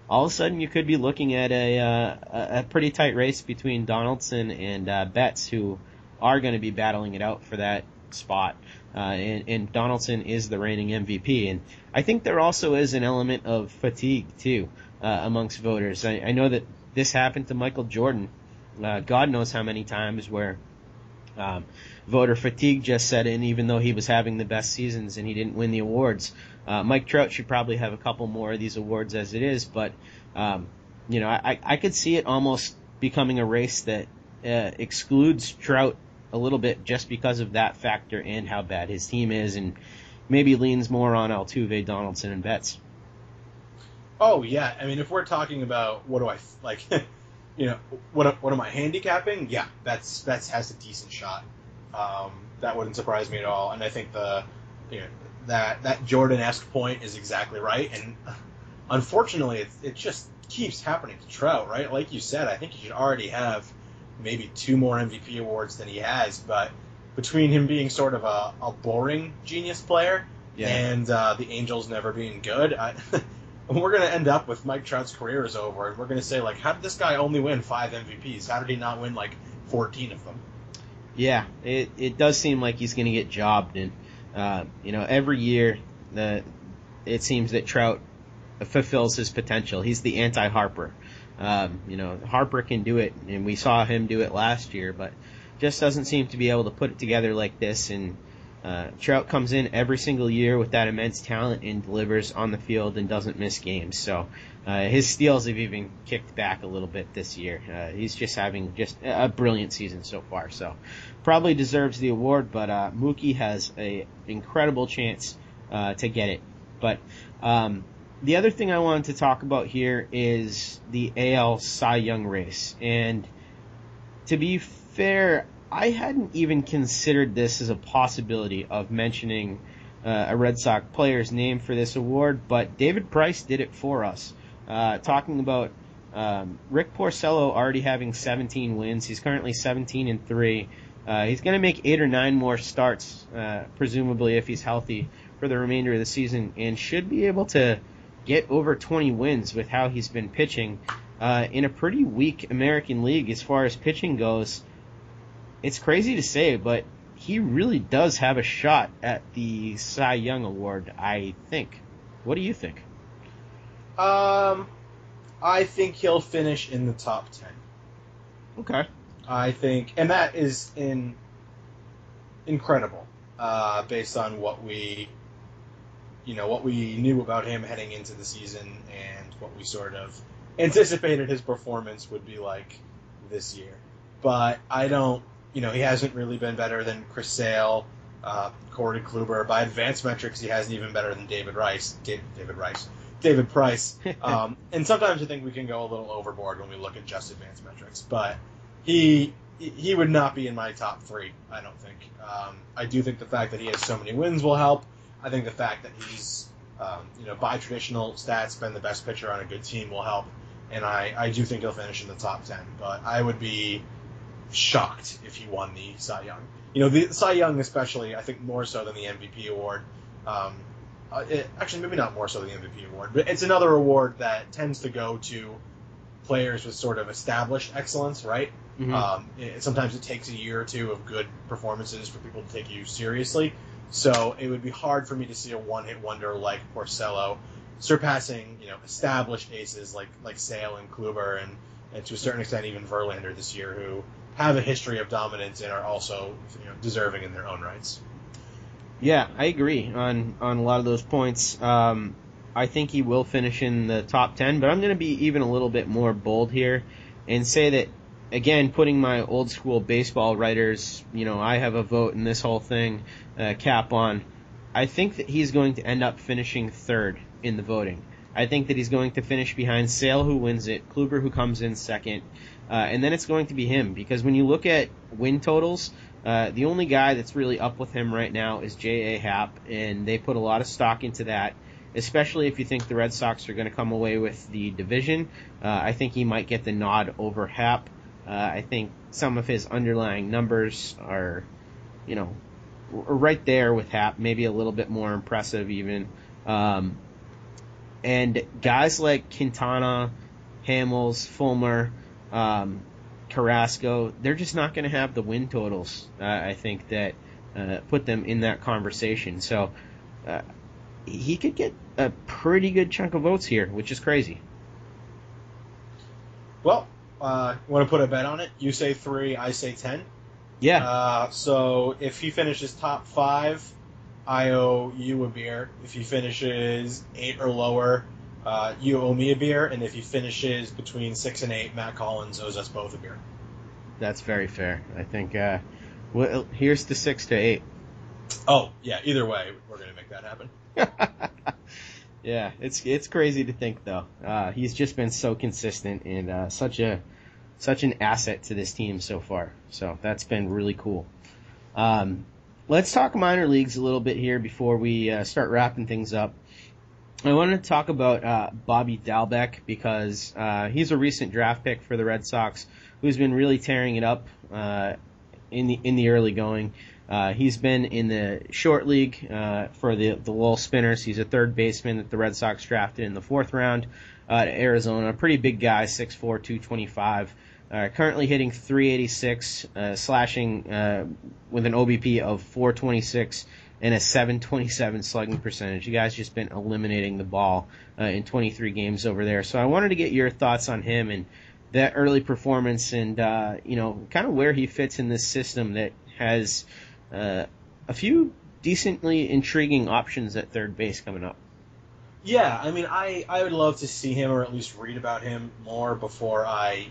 all of a sudden you could be looking at a uh, a pretty tight race between Donaldson and uh, Betts, who are going to be battling it out for that spot. Uh, and, and Donaldson is the reigning MVP, and I think there also is an element of fatigue too uh, amongst voters. I, I know that this happened to Michael Jordan. Uh, God knows how many times where um, voter fatigue just set in, even though he was having the best seasons and he didn't win the awards. Uh, Mike Trout should probably have a couple more of these awards as it is, but um, you know, I, I could see it almost becoming a race that uh, excludes Trout a little bit just because of that factor and how bad his team is, and maybe leans more on Altuve, Donaldson, and Betts. Oh yeah, I mean if we're talking about what do I like, you know, what what am I handicapping? Yeah, that's that's has a decent shot. Um, that wouldn't surprise me at all. And I think the you know that that Jordan esque point is exactly right. And unfortunately, it, it just keeps happening to Trout, right? Like you said, I think he should already have maybe two more MVP awards than he has. But between him being sort of a, a boring genius player Yeah. and uh, the Angels never being good, I, we're going to end up with Mike Trout's career is over, and we're going to say like, how did this guy only win five MVPs? How did he not win like 14 of them? Yeah, it it does seem like he's going to get jobbed, and uh, you know every year the it seems that Trout fulfills his potential. He's the anti Harper. Um, you know Harper can do it, and we saw him do it last year, but just doesn't seem to be able to put it together like this. And uh, Trout comes in every single year with that immense talent and delivers on the field and doesn't miss games. So uh, his steals have even kicked back a little bit this year. Uh, he's just having just a brilliant season so far. So probably deserves the award, but uh, Mookie has a incredible chance uh, to get it. But um, the other thing I wanted to talk about here is the AL Cy Young race, and to be fair, I hadn't even considered this as a possibility of mentioning uh, a Red Sox player's name for this award, but David Price did it for us. Uh, talking about um, Rick Porcello already having 17 wins. He's currently 17 and three. Uh, he's going to make eight or nine more starts, uh, presumably if he's healthy for the remainder of the season, and should be able to get over 20 wins with how he's been pitching uh, in a pretty weak American League as far as pitching goes. It's crazy to say, but he really does have a shot at the Cy Young Award, I think. What do you think? Um, I think he'll finish in the top 10. Okay. I think, and that is in incredible, uh, based on what we, you know, what we knew about him heading into the season and what we sort of anticipated his performance would be like this year. But I don't, you know, he hasn't really been better than Chris Sale, uh, Corey Kluber. By advanced metrics, he hasn't even better than David Rice. David, David Rice. David Price. Um, and sometimes I think we can go a little overboard when we look at just advanced metrics, but he he would not be in my top three. I don't think. Um, I do think the fact that he has so many wins will help. I think the fact that he's um, you know by traditional stats been the best pitcher on a good team will help. And I, I do think he'll finish in the top ten. But I would be shocked if he won the Cy Young. You know the Cy Young especially. I think more so than the MVP award. Um, uh, it, actually, maybe not more so than the MVP award, but it's another award that tends to go to players with sort of established excellence, right? Mhm. Um, it, sometimes it takes a year or two of good performances for people to take you seriously. So it would be hard for me to see a one-hit wonder like Porcello surpassing, you know, established aces like like Sale and Kluber and, and to a certain extent even Verlander this year, who have a history of dominance and are also you know, deserving in their own rights. Yeah, I agree on on a lot of those points. Um, I think he will finish in the top ten, but I'm going to be even a little bit more bold here and say that again, putting my old school baseball writers, you know, I have a vote in this whole thing uh, cap on. I think that he's going to end up finishing third in the voting. I think that he's going to finish behind Sale, who wins it, Kluber, who comes in second, uh, and then it's going to be him. Because when you look at win totals, uh, the only guy that's really up with him right now is J.A. Happ, and they put a lot of stock into that, especially if you think the Red Sox are going to come away with the division. Uh, I think he might get the nod over Happ. Uh, I think some of his underlying numbers are, you know, right there with Happ, maybe a little bit more impressive even. Um, and guys like Quintana, Hamels, Fulmer, um, Carrasco, they're just not going to have the win totals. Uh, I think that uh, put them in that conversation. So uh, he could get a pretty good chunk of votes here, which is crazy. Well, uh, you want to put a bet on it? You say three, I say ten. Yeah. Uh, so if he finishes top five, I owe you a beer. If he finishes eight or lower, uh, you owe me a beer. And if he finishes between six and eight, Matt Collins owes us both a beer. That's very fair. I think. Uh, well, here's the six to eight. Oh yeah, either way, we're gonna make that happen. yeah, it's it's crazy to think though. Uh, he's just been so consistent and uh, such a such an asset to this team so far. So that's been really cool. Um, let's talk minor leagues a little bit here before we uh, start wrapping things up. I wanted to talk about uh, Bobby Dalbec because uh, he's a recent draft pick for the Red Sox who's been really tearing it up uh, in the in the early going. Uh, he's been in the short league uh, for the the Lowell Spinners. He's a third baseman that the Red Sox drafted in the fourth round uh, to Arizona. A pretty big guy, 6'4", 225. Uh, currently hitting 386, uh, slashing uh, with an OBP of 426 and a 727 slugging percentage. You guys just been eliminating the ball in 23 games over there. So I wanted to get your thoughts on him and that early performance and you know kind of where he fits in this system that has uh, a few decently intriguing options at third base coming up. Yeah, I mean, I, I would love to see him or at least read about him more before I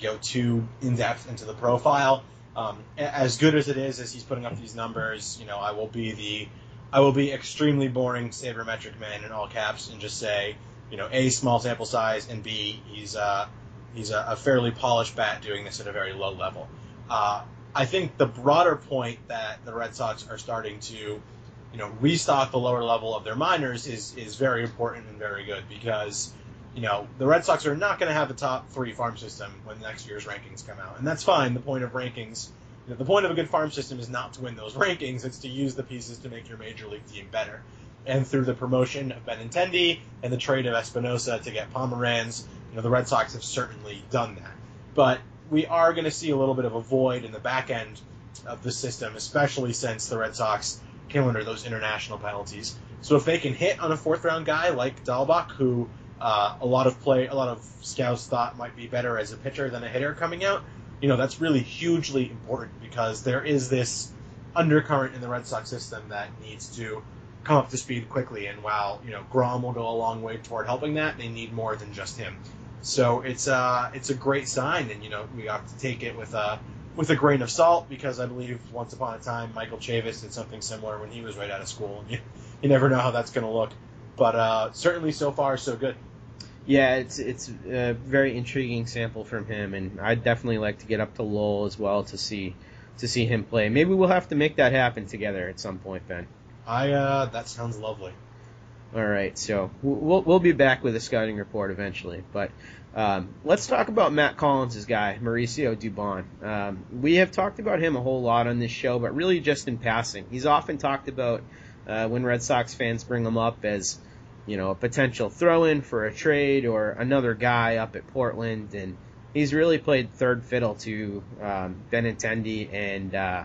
go too in depth into the profile. Um, as good as it is, as he's putting up these numbers, you know, I will be the I will be extremely boring sabermetric man in all caps and just say, you know, a small sample size and b he's uh, he's a, a fairly polished bat doing this at a very low level. Uh, I think the broader point that the Red Sox are starting to, you know, restock the lower level of their minors is is very important and very good because, you know, the Red Sox are not going to have a top three farm system when next year's rankings come out, and that's fine. The point of rankings, you know, the point of a good farm system is not to win those rankings; it's to use the pieces to make your major league team better. And through the promotion of Benintendi and the trade of Espinosa to get Pomeranz, you know, the Red Sox have certainly done that. But we are going to see a little bit of a void in the back end of the system, especially since the Red Sox came under those international penalties. So if they can hit on a fourth round guy like Dalbec, who uh, a lot of play, a lot of scouts thought might be better as a pitcher than a hitter coming out, you know that's really hugely important because there is this undercurrent in the Red Sox system that needs to come up to speed quickly. And while you know Groome will go a long way toward helping that, they need more than just him. So it's uh it's a great sign, and you know we have to take it with a with a grain of salt because I believe once upon a time Michael Chavis did something similar when he was right out of school, and you, you never know how that's going to look. But uh, certainly so far so good. Yeah, it's it's a very intriguing sample from him, and I'd definitely like to get up to Lowell as well to see to see him play. Maybe we'll have to make that happen together at some point, Ben. I uh, that sounds lovely. All right, so we'll we'll be back with a scouting report eventually, but um, let's talk about Matt Collins' guy, Mauricio Dubon. Um, we have talked about him a whole lot on this show, but really just in passing. He's often talked about uh, when Red Sox fans bring him up as you know a potential throw-in for a trade or another guy up at Portland, and he's really played third fiddle to um, Benintendi and uh,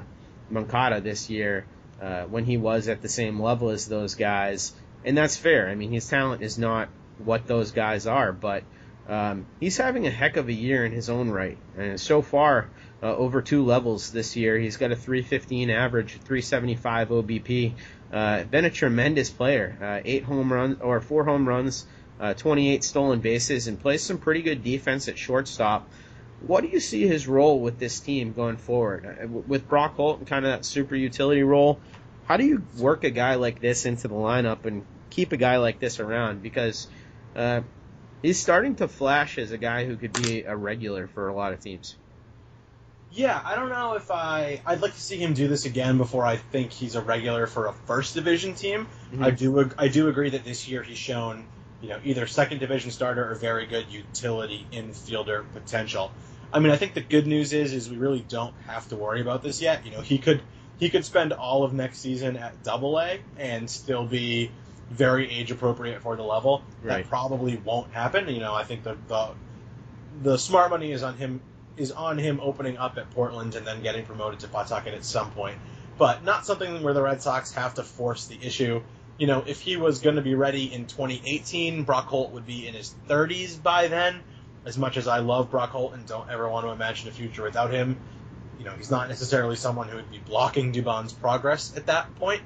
Moncada this year uh, when he was at the same level as those guys and that's fair. I mean, his talent is not what those guys are, but um, he's having a heck of a year in his own right. And so far, uh, over two levels this year, he's got a 315 average, 375 OBP. Uh, been a tremendous player. Uh, eight home runs or four home runs, uh, 28 stolen bases, and plays some pretty good defense at shortstop. What do you see his role with this team going forward? Uh, with Brock Holt, and kind of that super utility role, how do you work a guy like this into the lineup and keep a guy like this around? Because uh, he's starting to flash as a guy who could be a regular for a lot of teams. Yeah, I don't know if I. I'd like to see him do this again before I think he's a regular for a first division team. Mm-hmm. I do. I do agree that this year he's shown, you know, either second division starter or very good utility infielder potential. I mean, I think the good news is, is we really don't have to worry about this yet. You know, he could he could spend all of next season at Double A and still be very age appropriate for the level. Right. That probably won't happen. You know, I think the, the the smart money is on him is on him opening up at Portland and then getting promoted to Pawtucket at some point. But not something where the Red Sox have to force the issue. You know, if he was going to be ready in 2018, Brock Holt would be in his 30s by then. As much as I love Brock Holt and don't ever want to imagine a future without him, you know, he's not necessarily someone who would be blocking Dubon's progress at that point.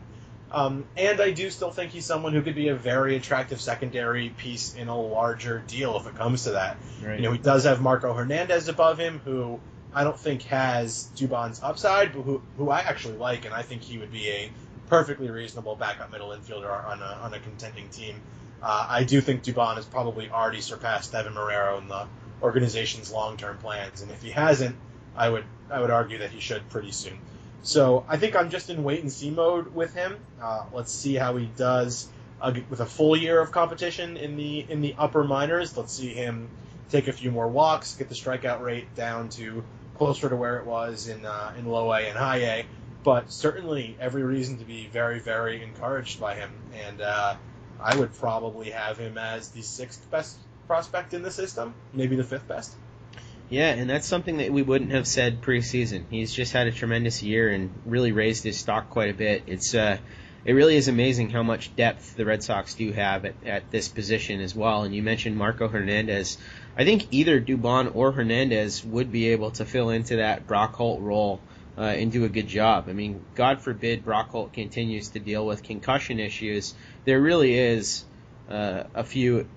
Um, and I do still think he's someone who could be a very attractive secondary piece in a larger deal if it comes to that. Right. You know, he does have Marco Hernandez above him, who I don't think has Dubon's upside, but who, who I actually like, and I think he would be a perfectly reasonable backup middle infielder on a, on a contending team. Uh, I do think Dubon has probably already surpassed Deven Marrero in the organization's long-term plans. And if he hasn't, I would I would argue that he should pretty soon. So I think I'm just in wait and see mode with him. Uh, let's see how he does uh, with a full year of competition in the in the upper minors. Let's see him take a few more walks, get the strikeout rate down to closer to where it was in uh, in low A and high A. But certainly every reason to be very very encouraged by him, and uh, I would probably have him as the sixth best prospect in the system, maybe the fifth best. Yeah, and that's something that we wouldn't have said preseason. He's just had a tremendous year and really raised his stock quite a bit. It's uh, it really is amazing how much depth the Red Sox do have at, at this position as well. And you mentioned Marco Hernandez. I think either Dubon or Hernandez would be able to fill into that Brock Holt role uh, and do a good job. I mean, God forbid Brock Holt continues to deal with concussion issues. There really is uh, a few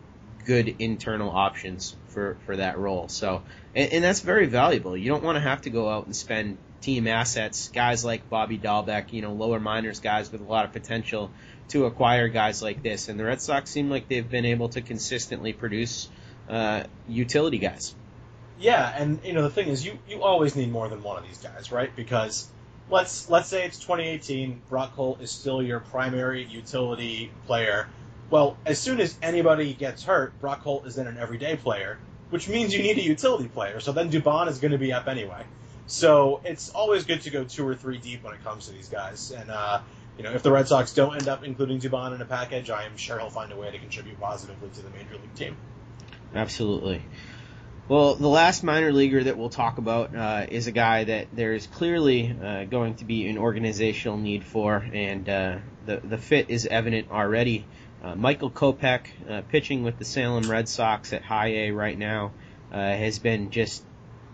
good internal options for, for that role. So, and, and that's very valuable. You don't want to have to go out and spend team assets, guys like Bobby Dalbec, you know, lower minors guys with a lot of potential to acquire guys like this. And the Red Sox seem like they've been able to consistently produce uh, utility guys. Yeah, and you know the thing is, you you always need more than one of these guys, right? Because let's let's say it's 2018, Brock Holt is still your primary utility player. Well, as soon as anybody gets hurt, Brock Holt is then an everyday player, which means you need a utility player. So then Dubon is going to be up anyway. So it's always good to go two or three deep when it comes to these guys. And uh, you know, if the Red Sox don't end up including Dubon in a package, I am sure he'll find a way to contribute positively to the major league team. Absolutely. Well, the last minor leaguer that we'll talk about uh, is a guy that there is clearly uh, going to be an organizational need for, and uh, the the fit is evident already. Uh, Michael Kopech, uh, pitching with the Salem Red Sox at High A right now, uh, has been just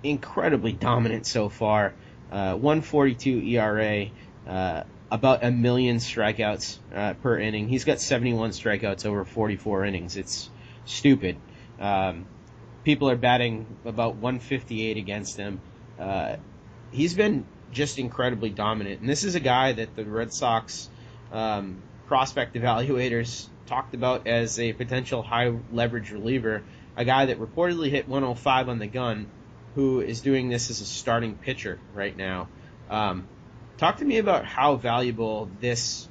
incredibly dominant so far. 142 ERA, about a million strikeouts per inning. He's got 71 strikeouts over 44 innings. It's stupid. Um, people are batting about 158 against him. Uh, he's been just incredibly dominant, and this is a guy that the Red Sox um, prospect evaluators talked about as a potential high leverage reliever, a guy that reportedly hit 105 on the gun, who is doing this as a starting pitcher right now. Um, talk to me about how valuable this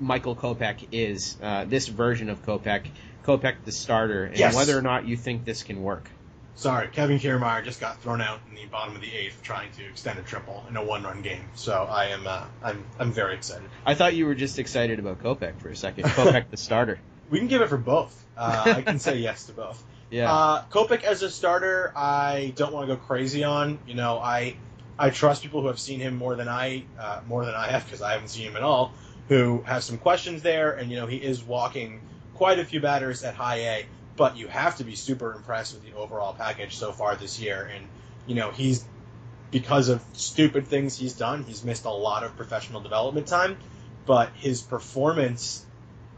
Michael Kopech is, uh, this version of Kopech, Kopech the starter, and Yes. whether or not you think this can work. Sorry, Kevin Kiermaier just got thrown out in the bottom of the eighth trying to extend a triple in a one-run game. So I am uh, I'm I'm very excited. I thought you were just excited about Kopech for a second. Kopech the starter. We can give it for both. Uh, I can say yes to both. Yeah. Uh, Kopech as a starter, I don't want to go crazy on. You know, I I trust people who have seen him more than I uh, more than I have because I haven't seen him at all. Who have some questions there, and you know he is walking quite a few batters at high A. But you have to be super impressed with the overall package so far this year, and you know he's because of stupid things he's done, he's missed a lot of professional development time. But his performance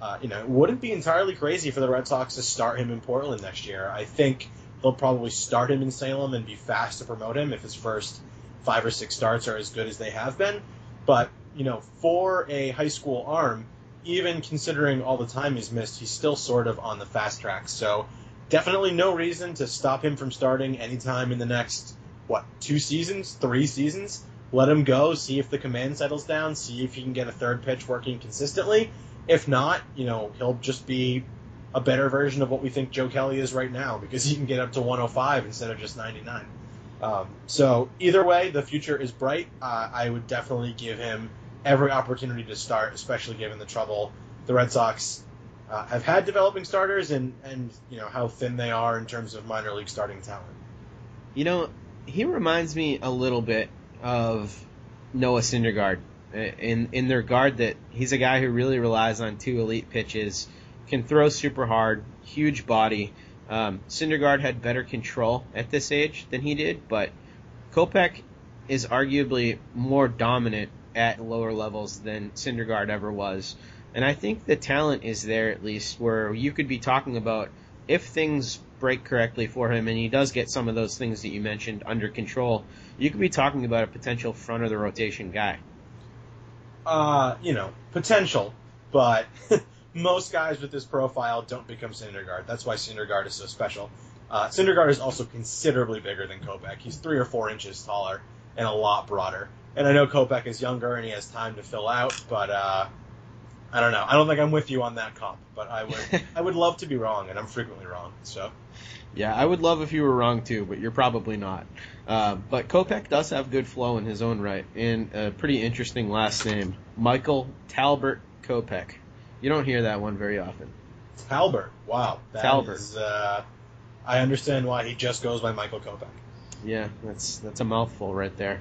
uh, you know, it wouldn't be entirely crazy for the Red Sox to start him in Portland next year. I think they'll probably start him in Salem and be fast to promote him if his first five or six starts are as good as they have been. But, you know, for a high school arm, even considering all the time he's missed, he's still sort of on the fast track. So definitely no reason to stop him from starting anytime in the next, what, two seasons, three seasons? Let him go, see if the command settles down, see if he can get a third pitch working consistently. If not, you know, he'll just be a better version of what we think Joe Kelly is right now because he can get up to 105 instead of just 99. Um, so either way, the future is bright. Uh, I would definitely give him every opportunity to start, especially given the trouble the Red Sox uh, have had developing starters and and you know how thin they are in terms of minor league starting talent. You know, he reminds me a little bit of Noah Syndergaard uh, in in the regard that he's a guy who really relies on two elite pitches, can throw super hard, huge body. Um, Syndergaard had better control at this age than he did, but Kopech is arguably more dominant at lower levels than Syndergaard ever was. And I think the talent is there at least where you could be talking about if things break correctly for him and he does get some of those things that you mentioned under control, you could be talking about a potential front of the rotation guy. Uh, you know, potential, but most guys with this profile don't become Syndergaard. That's why Syndergaard is so special. Uh, Syndergaard is also considerably bigger than Kopech. He's three or four inches taller and a lot broader. And I know Kopech is younger and he has time to fill out, but uh, I don't know. I don't think I'm with you on that comp, but I would I would love to be wrong, and I'm frequently wrong. So Yeah, I would love if you were wrong too, but you're probably not. Uh, but Kopech does have good flow in his own right, and a pretty interesting last name, Michael Talbert Kopech. You don't hear that one very often. Talbert, wow, that Talbert. is, uh, I understand why he just goes by Michael Kopech. Yeah, that's that's a mouthful right there.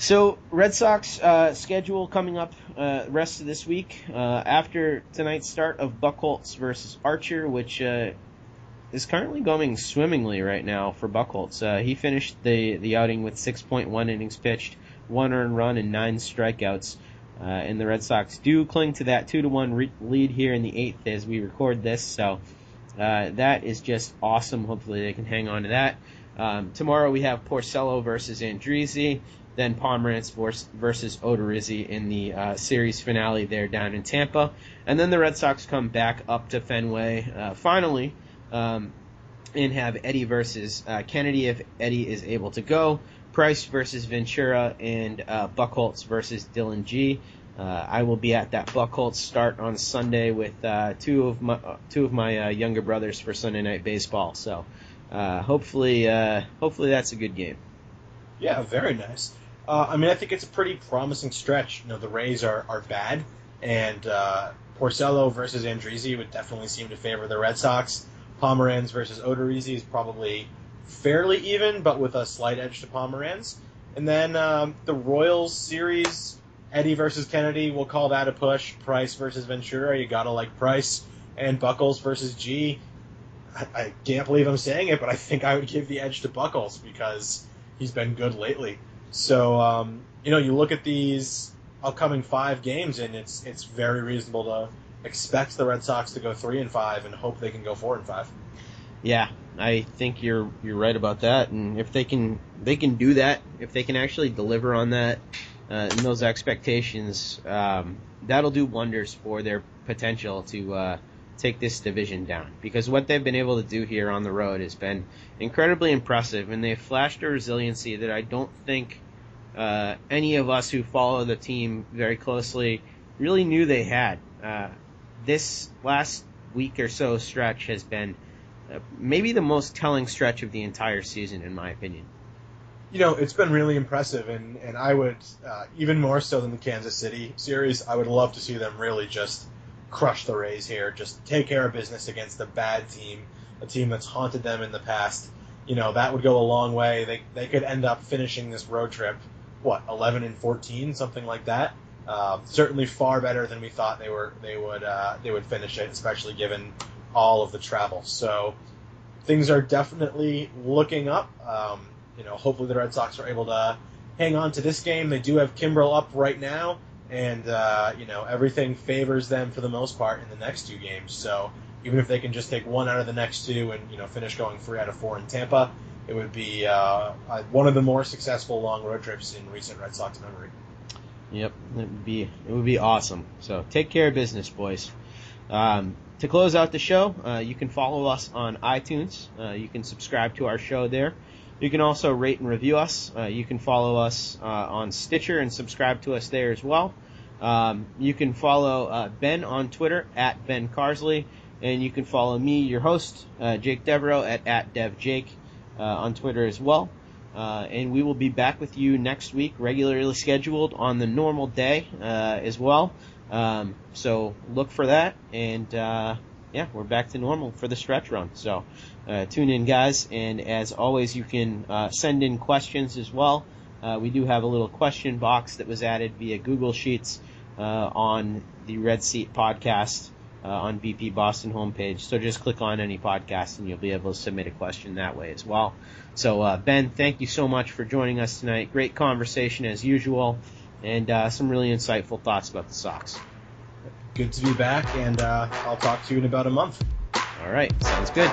So Red Sox uh, schedule coming up uh, rest of this week uh, after tonight's start of Buchholz versus Archer, which uh, is currently going swimmingly right now for Buchholz. Uh, he finished the the outing with 6.1 innings pitched, one earned run, and nine strikeouts. Uh, and the Red Sox do cling to that two to one re- lead here in the eighth as we record this. So that is just awesome. Hopefully they can hang on to that. Um, tomorrow we have Porcello versus Andriese, then Pomeranz versus Odorizzi in the uh, series finale there down in Tampa, and then the Red Sox come back up to Fenway uh, finally um, and have Eddie versus uh, Kennedy if Eddie is able to go, Price versus Ventura, and uh, Buchholz versus Dillon Gee. Uh, I will be at that Buchholz start on Sunday with uh, two of my uh, two of my younger brothers for Sunday night baseball. So hopefully, hopefully that's a good game. Yeah, very nice. Uh, I mean, I think it's a pretty promising stretch. You know, the Rays are, are bad, and uh, Porcello versus Andriese would definitely seem to favor the Red Sox. Pomeranz versus Odorizzi is probably fairly even, but with a slight edge to Pomeranz. And then um, the Royals series, Eddie versus Kennedy, we'll call that a push. Price versus Ventura, you gotta like Price. And Buckles versus Gee, I, I can't believe I'm saying it, but I think I would give the edge to Buckles because he's been good lately. So um, you know, you look at these upcoming five games, and it's it's very reasonable to expect the Red Sox to go three and five, and hope they can go four and five. Yeah, I think you're you're right about that. And if they can they can do that, if they can actually deliver on that uh, and those expectations, um, that'll do wonders for their potential to uh, take this division down. Because what they've been able to do here on the road has been incredibly impressive, and they've flashed a resiliency that I don't think uh, any of us who follow the team very closely really knew they had. Uh, this last week or so stretch has been uh, maybe the most telling stretch of the entire season, in my opinion. You know, it's been really impressive, and and I would uh, even more so than the Kansas City series. I would love to see them really just crush the Rays here, just take care of business against a bad team, a team that's haunted them in the past. You know, that would go a long way. They they could end up finishing this road trip, what, 11 and 14, something like that. Uh, certainly far better than we thought they were. They would uh, they would finish it, especially given all of the travel. So things are definitely looking up. Um, you know, hopefully the Red Sox are able to hang on to this game. They do have Kimbrel up right now, and uh, you know everything favors them for the most part in the next two games. So even if they can just take one out of the next two and you know finish going three out of four in Tampa, it would be uh, uh, one of the more successful long road trips in recent Red Sox memory. Yep, it would be it would be awesome. So take care of business, boys. Um, to close out the show, uh, you can follow us on iTunes. Uh, you can subscribe to our show there. You can also rate and review us. Uh, you can follow us uh, on Stitcher and subscribe to us there as well. Um, you can follow uh, Ben on Twitter at Ben Carsley, and you can follow me, your host, uh, Jake Devereaux, at, at DevJake uh, on Twitter as well. Uh, and we will be back with you next week, regularly scheduled on the normal day as well. Um, so look for that, and yeah, we're back to normal for the stretch run. So uh, tune in, guys, and as always, you can uh, send in questions as well. Uh, we do have a little question box that was added via Google Sheets uh, on the Red Seat podcast uh, on BP Boston homepage. So just click on any podcast and you'll be able to submit a question that way as well. So uh, Ben, thank you so much for joining us tonight. Great conversation as usual, and some really insightful thoughts about the Sox. Good to be back, and uh, I'll talk to you in about a month. All right, sounds good.